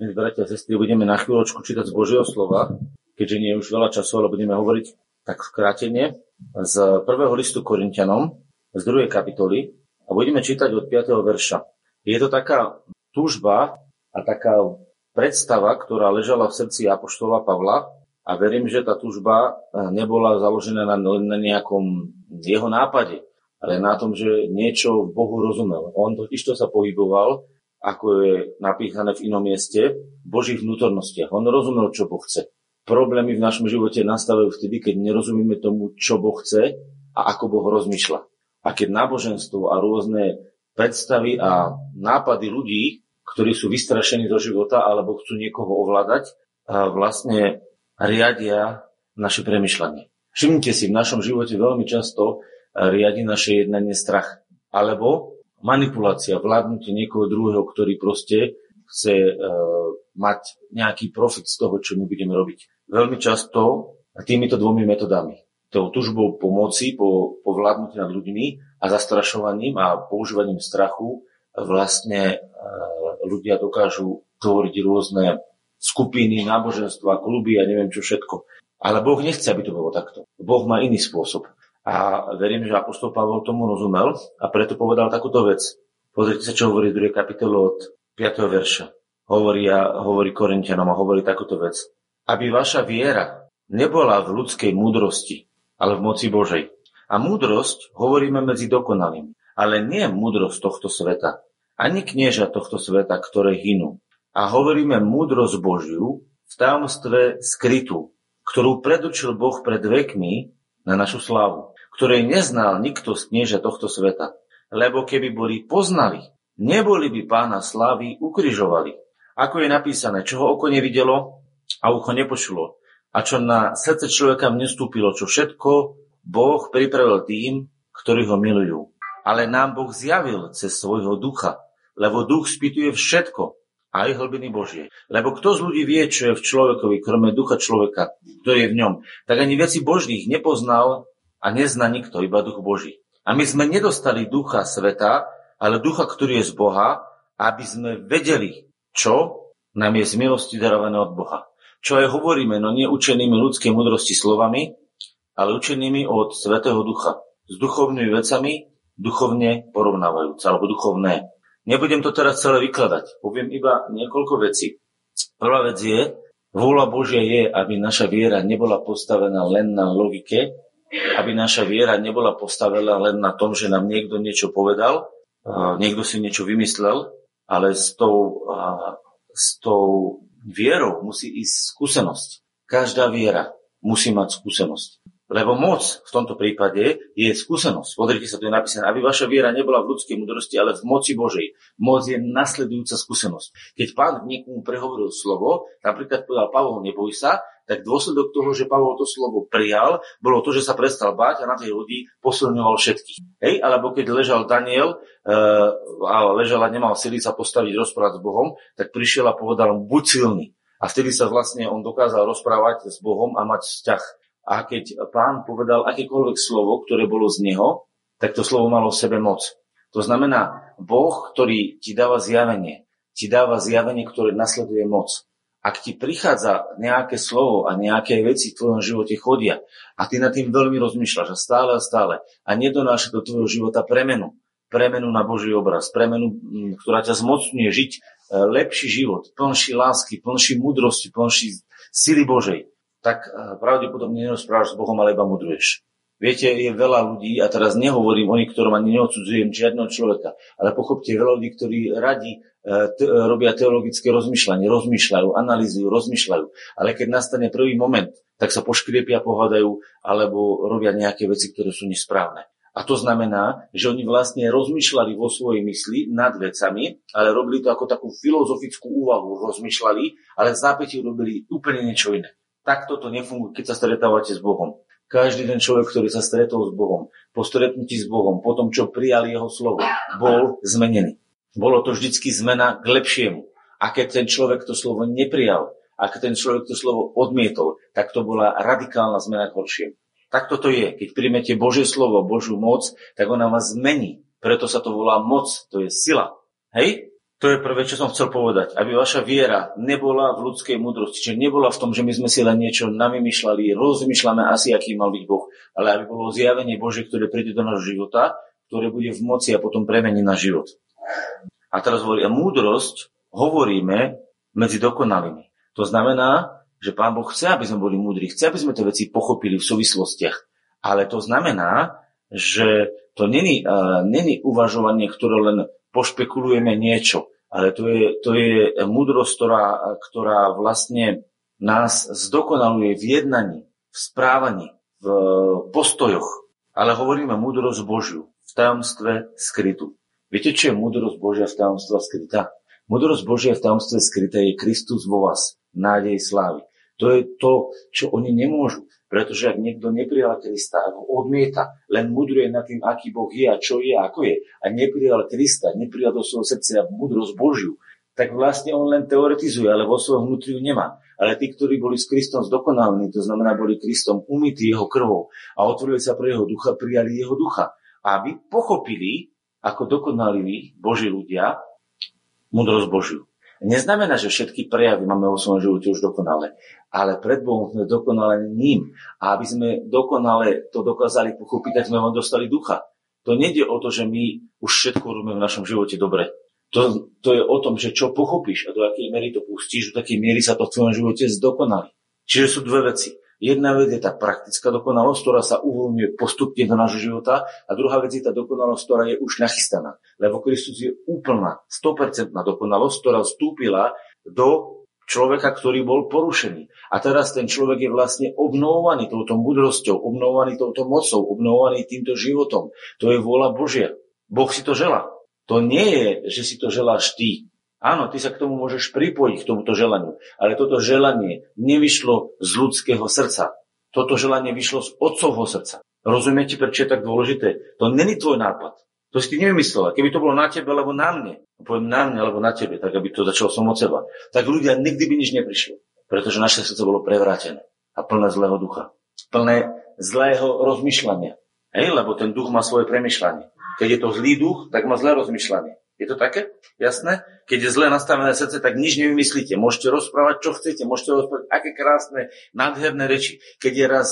Milí bratia a sestry, budeme na chvíľočku čítať z Božieho slova, keďže nie je už veľa času, ale budeme hovoriť tak skrátene z prvého listu Korintianom, z druhej kapitoly a budeme čítať od 5. verša. Je to taká túžba a taká predstava, ktorá ležala v srdci Apoštola Pavla a verím, že tá túžba nebola založená na, na nejakom jeho nápade, ale na tom, že niečo Bohu rozumel. On totiž to sa pohyboval ako je napísané v inom mieste, Božích vnútornostiach. On rozumel, čo Boh chce. Problémy v našom živote nastávajú vtedy, keď nerozumieme tomu, čo Boh chce a ako Boh rozmýšľa. A keď náboženstvo a rôzne predstavy a nápady ľudí, ktorí sú vystrašení do života alebo chcú niekoho ovládať, vlastne riadia naše premyšľanie. Všimnite si, v našom živote veľmi často riadi naše jednanie strach. Alebo manipulácia, vládnutie niekoho druhého, ktorý proste chce uh, mať nejaký profit z toho, čo my budeme robiť. Veľmi často týmito dvomi metodami. Tou tužbou pomoci, po, po vládnutí nad ľuďmi a zastrašovaním a používaním strachu vlastne uh, ľudia dokážu tvoriť rôzne skupiny, náboženstva, kluby a neviem čo všetko. Ale Boh nechce, aby to bolo takto. Boh má iný spôsob. A verím, že Apoštol Pavol tomu rozumel a preto povedal takúto vec. Pozrite sa, čo hovorí v 2. kapitole od 5. verša. Hovorí, a, hovorí Korintianom a hovorí takúto vec. Aby vaša viera nebola v ľudskej múdrosti, ale v moci Božej. A múdrosť hovoríme medzi dokonalým, ale nie múdrosť tohto sveta, ani knieža tohto sveta, ktoré hynú. A hovoríme múdrosť Božiu v tajomstve skrytú, ktorú predučil Boh pred vekmi na našu slávu, ktorej neznal nikto z knieža tohto sveta. Lebo keby boli poznali, neboli by pána slávy ukrižovali. Ako je napísané, čo ho oko nevidelo a ucho nepočulo, a čo na srdce človeka nestúpilo, čo všetko Boh pripravil tým, ktorí ho milujú. Ale nám Boh zjavil cez svojho ducha, lebo duch spýtuje všetko, aj hlbiny Božie. Lebo kto z ľudí vie, čo je v človekovi, krome ducha človeka, kto je v ňom, tak ani veci Božných nepoznal a nezná nikto, iba duch Boží. A my sme nedostali ducha sveta, ale ducha, ktorý je z Boha, aby sme vedeli, čo nám je z milosti darované od Boha. Čo aj hovoríme, no nie učenými ľudskej mudrosti slovami, ale učenými od Svetého Ducha. S duchovnými vecami, duchovne porovnávajúce, alebo duchovné. Nebudem to teraz celé vykladať, poviem iba niekoľko vecí. Prvá vec je, vôľa Božia je, aby naša viera nebola postavená len na logike, aby naša viera nebola postavená len na tom, že nám niekto niečo povedal, niekto si niečo vymyslel, ale s tou, s tou vierou musí ísť skúsenosť. Každá viera musí mať skúsenosť. Lebo moc v tomto prípade je skúsenosť. Pozrite sa, tu je napísané, aby vaša viera nebola v ľudskej múdrosti, ale v moci Božej. Moc je nasledujúca skúsenosť. Keď pán niekomu prehovoril slovo, napríklad povedal Pavol, neboj sa, tak dôsledok toho, že Pavol to slovo prijal, bolo to, že sa prestal báť a na tej ľudí posilňoval všetkých. Hej? Alebo keď ležal Daniel e, a ležal a nemal sily sa postaviť, rozprávať s Bohom, tak prišiel a povedal buď silný. A vtedy sa vlastne on dokázal rozprávať s Bohom a mať vzťah a keď pán povedal akékoľvek slovo, ktoré bolo z neho, tak to slovo malo v sebe moc. To znamená, Boh, ktorý ti dáva zjavenie, ti dáva zjavenie, ktoré nasleduje moc. Ak ti prichádza nejaké slovo a nejaké veci v tvojom živote chodia a ty nad tým veľmi rozmýšľaš a stále a stále a nedonáša do tvojho života premenu, premenu na Boží obraz, premenu, ktorá ťa zmocňuje žiť e, lepší život, plnší lásky, plnší múdrosti, plnší sily Božej, tak eh, pravdepodobne nerozprávaš s Bohom, ale iba mudruješ. Viete, je veľa ľudí, a teraz nehovorím o nich, ktorom ani neodsudzujem žiadneho človeka, ale pochopte, veľa ľudí, ktorí radi eh, te, robia teologické rozmýšľanie, rozmýšľajú, analýzujú, rozmýšľajú, ale keď nastane prvý moment, tak sa poškriepia, pohľadajú, alebo robia nejaké veci, ktoré sú nesprávne. A to znamená, že oni vlastne rozmýšľali vo svojej mysli nad vecami, ale robili to ako takú filozofickú úvahu, rozmýšľali, ale v zápätí robili úplne niečo iné. Takto to nefunguje, keď sa stretávate s Bohom. Každý ten človek, ktorý sa stretol s Bohom, po stretnutí s Bohom, po tom, čo prijal jeho slovo, bol zmenený. Bolo to vždycky zmena k lepšiemu. A keď ten človek to slovo neprijal, ak ten človek to slovo odmietol, tak to bola radikálna zmena k horšiemu. Tak toto je. Keď príjmete Božie slovo, Božiu moc, tak ona vás zmení. Preto sa to volá moc, to je sila. Hej? To je prvé, čo som chcel povedať. Aby vaša viera nebola v ľudskej múdrosti, čiže nebola v tom, že my sme si len niečo namýšľali, rozmýšľame asi, aký mal byť Boh, ale aby bolo zjavenie Bože, ktoré príde do nášho života, ktoré bude v moci a potom premení na život. A teraz hovorí, a múdrosť hovoríme medzi dokonalými. To znamená, že Pán Boh chce, aby sme boli múdri, chce, aby sme tie veci pochopili v súvislostiach. Ale to znamená, že to není, uh, není uvažovanie, ktoré len pošpekulujeme niečo, ale to je, to je múdrosť, ktorá, ktorá vlastne nás zdokonaluje v jednaní, v správaní, v postojoch. Ale hovoríme múdrosť Božiu v tajomstve skrytu. Viete, čo je múdrosť Božia v tajomstve skrytá? Múdrosť Božia v tajomstve skrytá je Kristus vo vás, nádej slávy. To je to, čo oni nemôžu. Pretože ak niekto neprijal Krista, ak ho odmieta, len mudruje nad tým, aký Boh je a čo je a ako je, a neprijal Krista, neprijal do svojho srdca múdrosť Božiu, tak vlastne on len teoretizuje, ale vo svojom vnútri ju nemá. Ale tí, ktorí boli s Kristom zdokonalení, to znamená, boli Kristom umytí jeho krvou a otvorili sa pre jeho ducha, prijali jeho ducha. Aby pochopili, ako dokonalí Boží ľudia, múdrosť Božiu. Neznamená, že všetky prejavy máme vo svojom živote už dokonale, ale pred Bohom sme dokonale ním. A aby sme dokonale to dokázali pochopiť, tak sme vám dostali ducha. To nejde o to, že my už všetko robíme v našom živote dobre. To, to je o tom, že čo pochopíš a do akej miery to pustíš, do takej miery sa to v tvojom živote zdokonali. Čiže sú dve veci. Jedna vec je tá praktická dokonalosť, ktorá sa uvoľňuje postupne do nášho života a druhá vec je tá dokonalosť, ktorá je už nachystaná. Lebo Kristus je úplná, 100% dokonalosť, ktorá vstúpila do človeka, ktorý bol porušený. A teraz ten človek je vlastne obnovovaný touto mudrosťou, obnovovaný touto mocou, obnovovaný týmto životom. To je vôľa Božia. Boh si to žela. To nie je, že si to želáš ty. Áno, ty sa k tomu môžeš pripojiť, k tomuto želaniu, ale toto želanie nevyšlo z ľudského srdca. Toto želanie vyšlo z otcovho srdca. Rozumiete, prečo je tak dôležité? To není tvoj nápad. To si ty nevymyslela. Keby to bolo na tebe, alebo na mne, poviem na mne, alebo na tebe, tak aby to začalo som od seba, tak ľudia nikdy by nič neprišli. Pretože naše srdce bolo prevrátené a plné zlého ducha. Plné zlého rozmýšľania. Hej, lebo ten duch má svoje premyšľanie. Keď je to zlý duch, tak má zlé rozmýšľanie. Je to také? Jasné? Keď je zle nastavené srdce, tak nič nevymyslíte. Môžete rozprávať, čo chcete. Môžete rozprávať, aké krásne, nádherné reči. Keď je raz,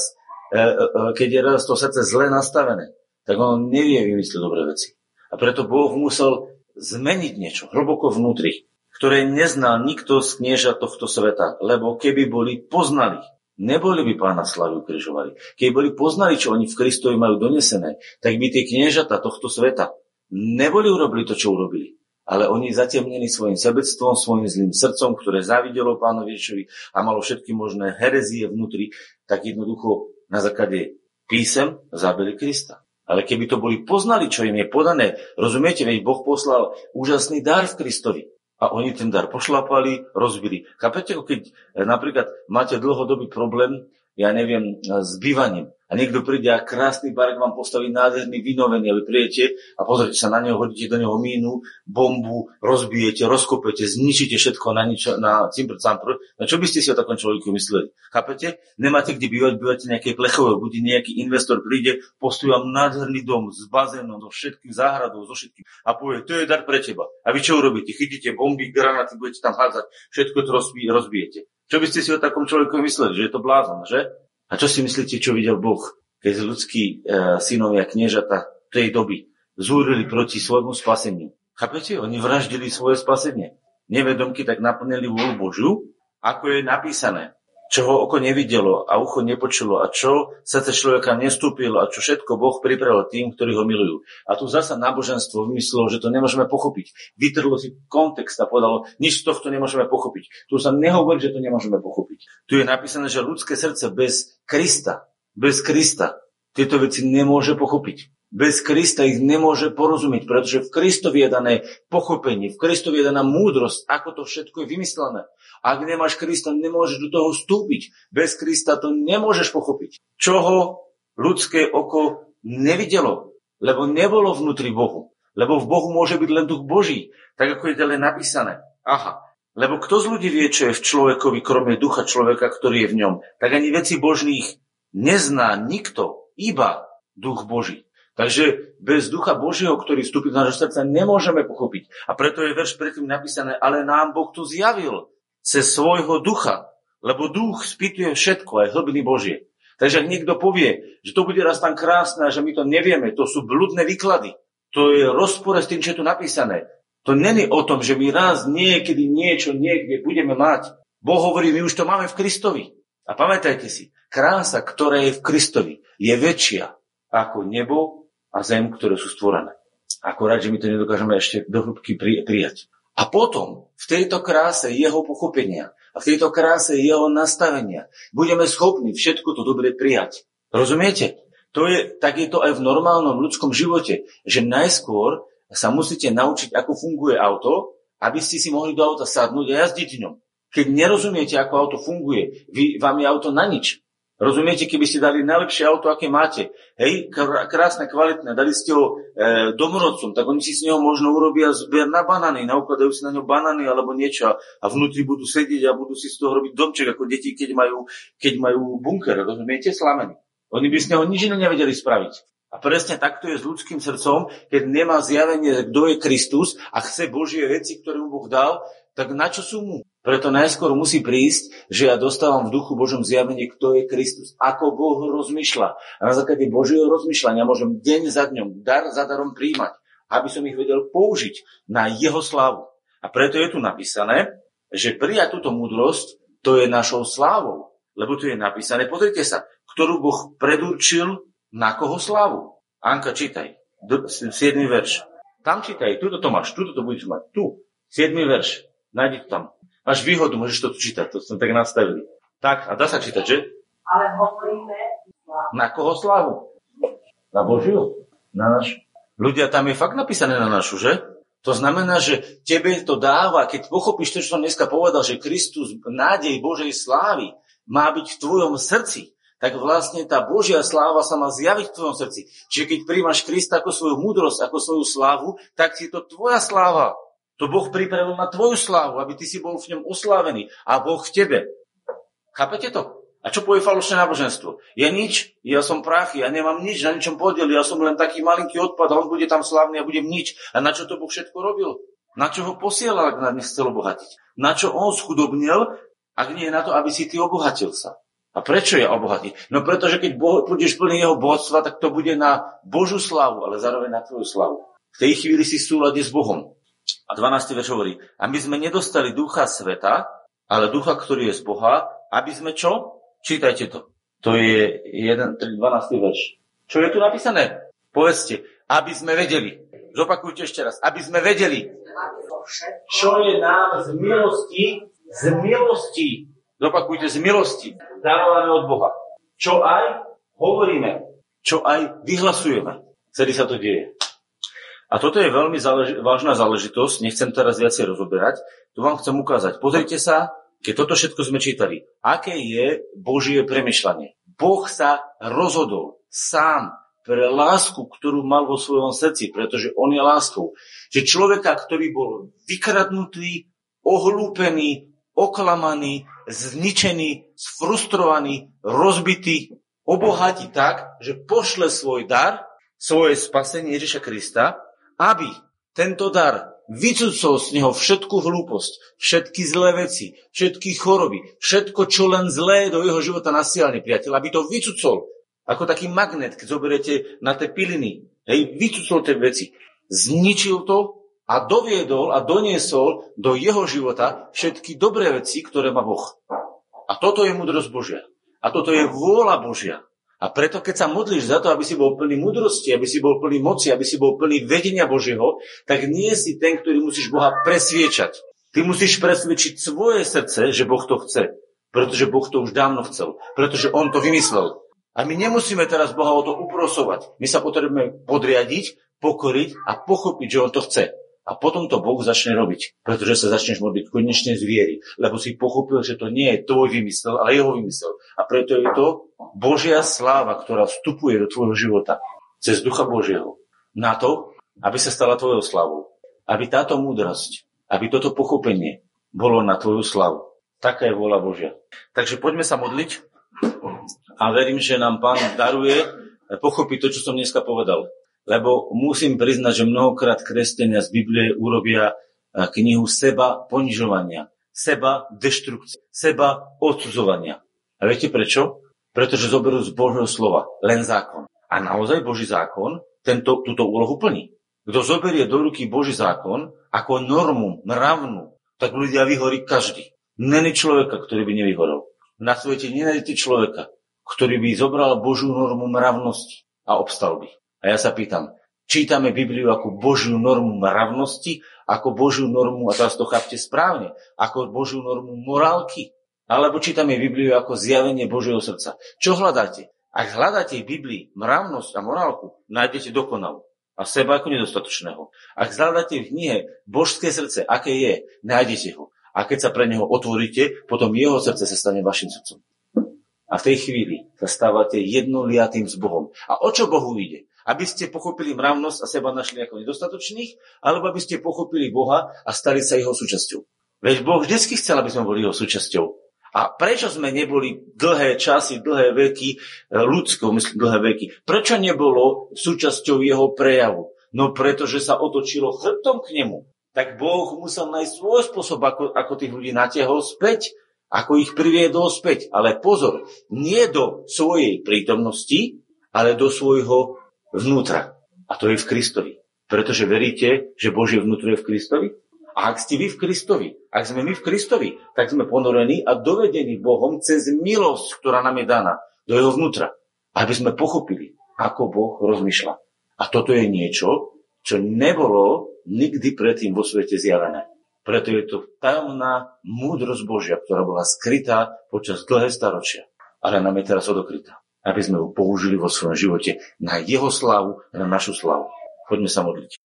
e, e, e, keď je raz to srdce zle nastavené, tak on nevie vymyslieť dobré veci. A preto Boh musel zmeniť niečo hlboko vnútri, ktoré neznal nikto z knieža tohto sveta. Lebo keby boli poznali, neboli by pána slavu križovali. Keby boli poznali, čo oni v Kristovi majú donesené, tak by tie kniežata tohto sveta neboli urobili to, čo urobili. Ale oni zatemnili svojim sebectvom, svojim zlým srdcom, ktoré závidelo pánovi Ježišovi a malo všetky možné herezie vnútri, tak jednoducho na základe písem zabili Krista. Ale keby to boli poznali, čo im je podané, rozumiete, veď Boh poslal úžasný dar v Kristovi. A oni ten dar pošlapali, rozbili. Chápete, keď napríklad máte dlhodobý problém, ja neviem, s bývaním, a niekto príde a krásny barek vám postaví nádherný vynovený a vy príjete a pozrite sa na neho, hodíte do neho mínu, bombu, rozbijete, rozkopete, zničíte všetko na, nič, na cimpr campr. No čo by ste si o takom človeku mysleli? Chápete? Nemáte kde bývať, bývate nejaké plechové, bude nejaký investor príde, postaví vám nádherný dom s bazénom, so všetkým záhradou, so všetkým a povie, to je dar pre teba. A vy čo urobíte? Chytíte bomby, granáty, budete tam hádzať, všetko to rozbijete. Čo by ste si o takom človeku mysleli? Že je to blázon, že? A čo si myslíte, čo videl Boh, keď ľudskí e, synovia kniežata tej doby zúrili proti svojmu spaseniu? Chápete? Oni vraždili svoje spasenie. Nevedomky tak naplnili vôľu Božiu, ako je napísané čo ho oko nevidelo a ucho nepočulo a čo srdce človeka nestúpilo a čo všetko Boh pripravil tým, ktorí ho milujú. A tu zasa náboženstvo vymyslelo, že to nemôžeme pochopiť. Vytrhlo si kontext a povedalo, nič z tohto nemôžeme pochopiť. Tu sa nehovorí, že to nemôžeme pochopiť. Tu je napísané, že ľudské srdce bez Krista, bez Krista tieto veci nemôže pochopiť. Bez Krista ich nemôže porozumieť, pretože v Kristovi je dané pochopenie, v Kristovi je daná múdrosť, ako to všetko je vymyslené. Ak nemáš Krista, nemôžeš do toho vstúpiť. Bez Krista to nemôžeš pochopiť. Čoho ľudské oko nevidelo, lebo nebolo vnútri Bohu. Lebo v Bohu môže byť len duch Boží, tak ako je ďalej napísané. Aha, lebo kto z ľudí vie, čo je v človekovi, kromie ducha človeka, ktorý je v ňom, tak ani veci božných nezná nikto, iba duch Boží. Takže bez ducha Božieho, ktorý vstúpi do nášho srdca, nemôžeme pochopiť. A preto je verš predtým napísané, ale nám Boh to zjavil cez svojho ducha. Lebo duch spýtuje všetko, aj hlbiny Božie. Takže ak niekto povie, že to bude raz tam krásne a že my to nevieme, to sú bludné výklady. To je rozpore s tým, čo je tu napísané. To není o tom, že my raz niekedy niečo niekde budeme mať. Boh hovorí, my už to máme v Kristovi. A pamätajte si, krása, ktorá je v Kristovi, je väčšia ako nebo a zem, ktoré sú stvorené. Akorát, že my to nedokážeme ešte do hĺbky prijať. A potom v tejto kráse jeho pochopenia a v tejto kráse jeho nastavenia budeme schopní všetko to dobre prijať. Rozumiete? To je, tak je to aj v normálnom ľudskom živote, že najskôr sa musíte naučiť, ako funguje auto, aby ste si mohli do auta sadnúť a jazdiť ňom. Keď nerozumiete, ako auto funguje, vy, vám je auto na nič. Rozumiete, keby ste dali najlepšie auto, aké máte, hej, krásne, kvalitné, dali ste ho e, domorodcom, tak oni si z neho možno urobia zber na banány, naukladajú si na ňo banány alebo niečo a vnútri budú sedieť a budú si z toho robiť domček ako deti, keď majú, keď majú bunker, rozumiete, slamený. Oni by z neho nič iné nevedeli spraviť. A presne takto je s ľudským srdcom, keď nemá zjavenie, kto je Kristus a chce Božie veci, ktoré mu Boh dal, tak na čo sú mu? Preto najskôr musí prísť, že ja dostávam v duchu Božom zjavenie, kto je Kristus, ako Boh rozmýšľa. A na základe Božieho rozmýšľania môžem deň za dňom, dar za darom príjmať, aby som ich vedel použiť na jeho slávu. A preto je tu napísané, že prijať túto múdrosť, to je našou slávou. Lebo tu je napísané, pozrite sa, ktorú Boh predurčil na koho slávu. Anka, čítaj. 7. verš. Tam čítaj, tuto to máš, tuto to budeš mať. Tu, 7. verš. Nájdi to tam. Máš výhodu, môžeš to čítať, to sme tak nastavili. Tak, a dá sa čítať, že? Ale hovoríme... Na koho slavu? Na Božiu? Na našu? Ľudia, tam je fakt napísané na našu, že? To znamená, že tebe to dáva, keď pochopíš to, čo som dneska povedal, že Kristus, nádej Božej slávy, má byť v tvojom srdci, tak vlastne tá Božia sláva sa má zjaviť v tvojom srdci. Čiže keď príjmaš Krista ako svoju múdrosť, ako svoju slávu, tak je to tvoja sláva. To Boh pripravil na tvoju slávu, aby ty si bol v ňom oslávený a Boh v tebe. Chápete to? A čo povie falošné náboženstvo? Ja nič, ja som prach, ja nemám nič, na ničom podiel, ja som len taký malinký odpad a on bude tam slávny a budem nič. A na čo to Boh všetko robil? Na čo ho posielal, ak nás chcel obohatiť? Na čo on schudobnil, ak nie je na to, aby si ty obohatil sa? A prečo je obohatý? No pretože keď boh, budeš plný jeho bohatstva, tak to bude na Božú slavu, ale zároveň na tvoju slavu. V tej chvíli si v súlade s Bohom. A 12. verš hovorí, a my sme nedostali ducha sveta, ale ducha, ktorý je z Boha, aby sme čo? Čítajte to. To je 1, 3, 12. verš. Čo je tu napísané? Povedzte, aby sme vedeli. Zopakujte ešte raz. Aby sme vedeli, čo je nám z milosti, z milosti, zopakujte, z milosti, darované od Boha. Čo aj hovoríme, čo aj vyhlasujeme. Celý sa to deje. A toto je veľmi záleži- vážna záležitosť, nechcem teraz viacej rozoberať, tu vám chcem ukázať. Pozrite sa, keď toto všetko sme čítali, aké je Božie premyšľanie. Boh sa rozhodol sám pre lásku, ktorú mal vo svojom srdci, pretože on je láskou. Že človeka, ktorý bol vykradnutý, ohlúpený, oklamaný, zničený, sfrustrovaný, rozbitý, obohatí tak, že pošle svoj dar, svoje spasenie Ježiša Krista aby tento dar vycúcol z neho všetku hlúposť, všetky zlé veci, všetky choroby, všetko, čo len zlé do jeho života nasielne, priateľ, aby to vycúcol. Ako taký magnet, keď zoberiete na tie piliny. Hej, vycúcol tie veci. Zničil to a doviedol a doniesol do jeho života všetky dobré veci, ktoré má Boh. A toto je múdrosť Božia. A toto je vôľa Božia. A preto, keď sa modlíš za to, aby si bol plný múdrosti, aby si bol plný moci, aby si bol plný vedenia Božieho, tak nie si ten, ktorý musíš Boha presviečať. Ty musíš presviečať svoje srdce, že Boh to chce. Pretože Boh to už dávno chcel. Pretože On to vymyslel. A my nemusíme teraz Boha o to uprosovať. My sa potrebujeme podriadiť, pokoriť a pochopiť, že On to chce. A potom to Boh začne robiť, pretože sa začneš modliť konečne z viery, lebo si pochopil, že to nie je tvoj vymysel, ale jeho vymysel. A preto je to Božia sláva, ktorá vstupuje do tvojho života cez Ducha Božieho na to, aby sa stala tvojou slavou. Aby táto múdrosť, aby toto pochopenie bolo na tvoju slavu. Taká je vôľa Božia. Takže poďme sa modliť a verím, že nám Pán daruje pochopiť to, čo som dneska povedal. Lebo musím priznať, že mnohokrát kresťania z Biblie urobia eh, knihu seba ponižovania, seba deštrukcie, seba odsudzovania. A viete prečo? Pretože zoberú z Božieho slova len zákon. A naozaj Boží zákon tento, túto úlohu plní. Kto zoberie do ruky Boží zákon ako normu, mravnú, tak ľudia vyhorí každý. Není človeka, ktorý by nevyhorel. Na svete nenájdete človeka, ktorý by zobral Božiu normu mravnosti a obstal by. A ja sa pýtam, čítame Bibliu ako Božiu normu mravnosti, ako Božiu normu, a teraz to chápte správne, ako Božiu normu morálky, alebo čítame Bibliu ako zjavenie Božieho srdca. Čo hľadáte? Ak hľadáte v Biblii mravnosť a morálku, nájdete dokonalú a seba ako nedostatočného. Ak hľadáte v knihe božské srdce, aké je, nájdete ho. A keď sa pre neho otvoríte, potom jeho srdce sa stane vašim srdcom. A v tej chvíli sa stávate jednoliatým s Bohom. A o čo Bohu ide? Aby ste pochopili mravnosť a seba našli ako nedostatočných, alebo aby ste pochopili Boha a stali sa jeho súčasťou. Veď Boh vždy chcel, aby sme boli jeho súčasťou. A prečo sme neboli dlhé časy, dlhé veky, e, ľudsko, myslím dlhé veky, prečo nebolo súčasťou jeho prejavu? No pretože sa otočilo chrbtom k nemu. Tak Boh musel nájsť svoj spôsob, ako, ako tých ľudí natiahol späť, ako ich priviedol späť. Ale pozor, nie do svojej prítomnosti, ale do svojho vnútra. A to je v Kristovi. Pretože veríte, že Božie vnútro je v Kristovi? A ak ste vy v Kristovi, ak sme my v Kristovi, tak sme ponorení a dovedení Bohom cez milosť, ktorá nám je daná do jeho vnútra. Aby sme pochopili, ako Boh rozmýšľa. A toto je niečo, čo nebolo nikdy predtým vo svete zjavené. Preto je to tajomná múdrosť Božia, ktorá bola skrytá počas dlhé staročia. Ale nám je teraz odokrytá. Aby sme ju použili vo svojom živote na jeho slavu, na našu slavu. Poďme sa modliť.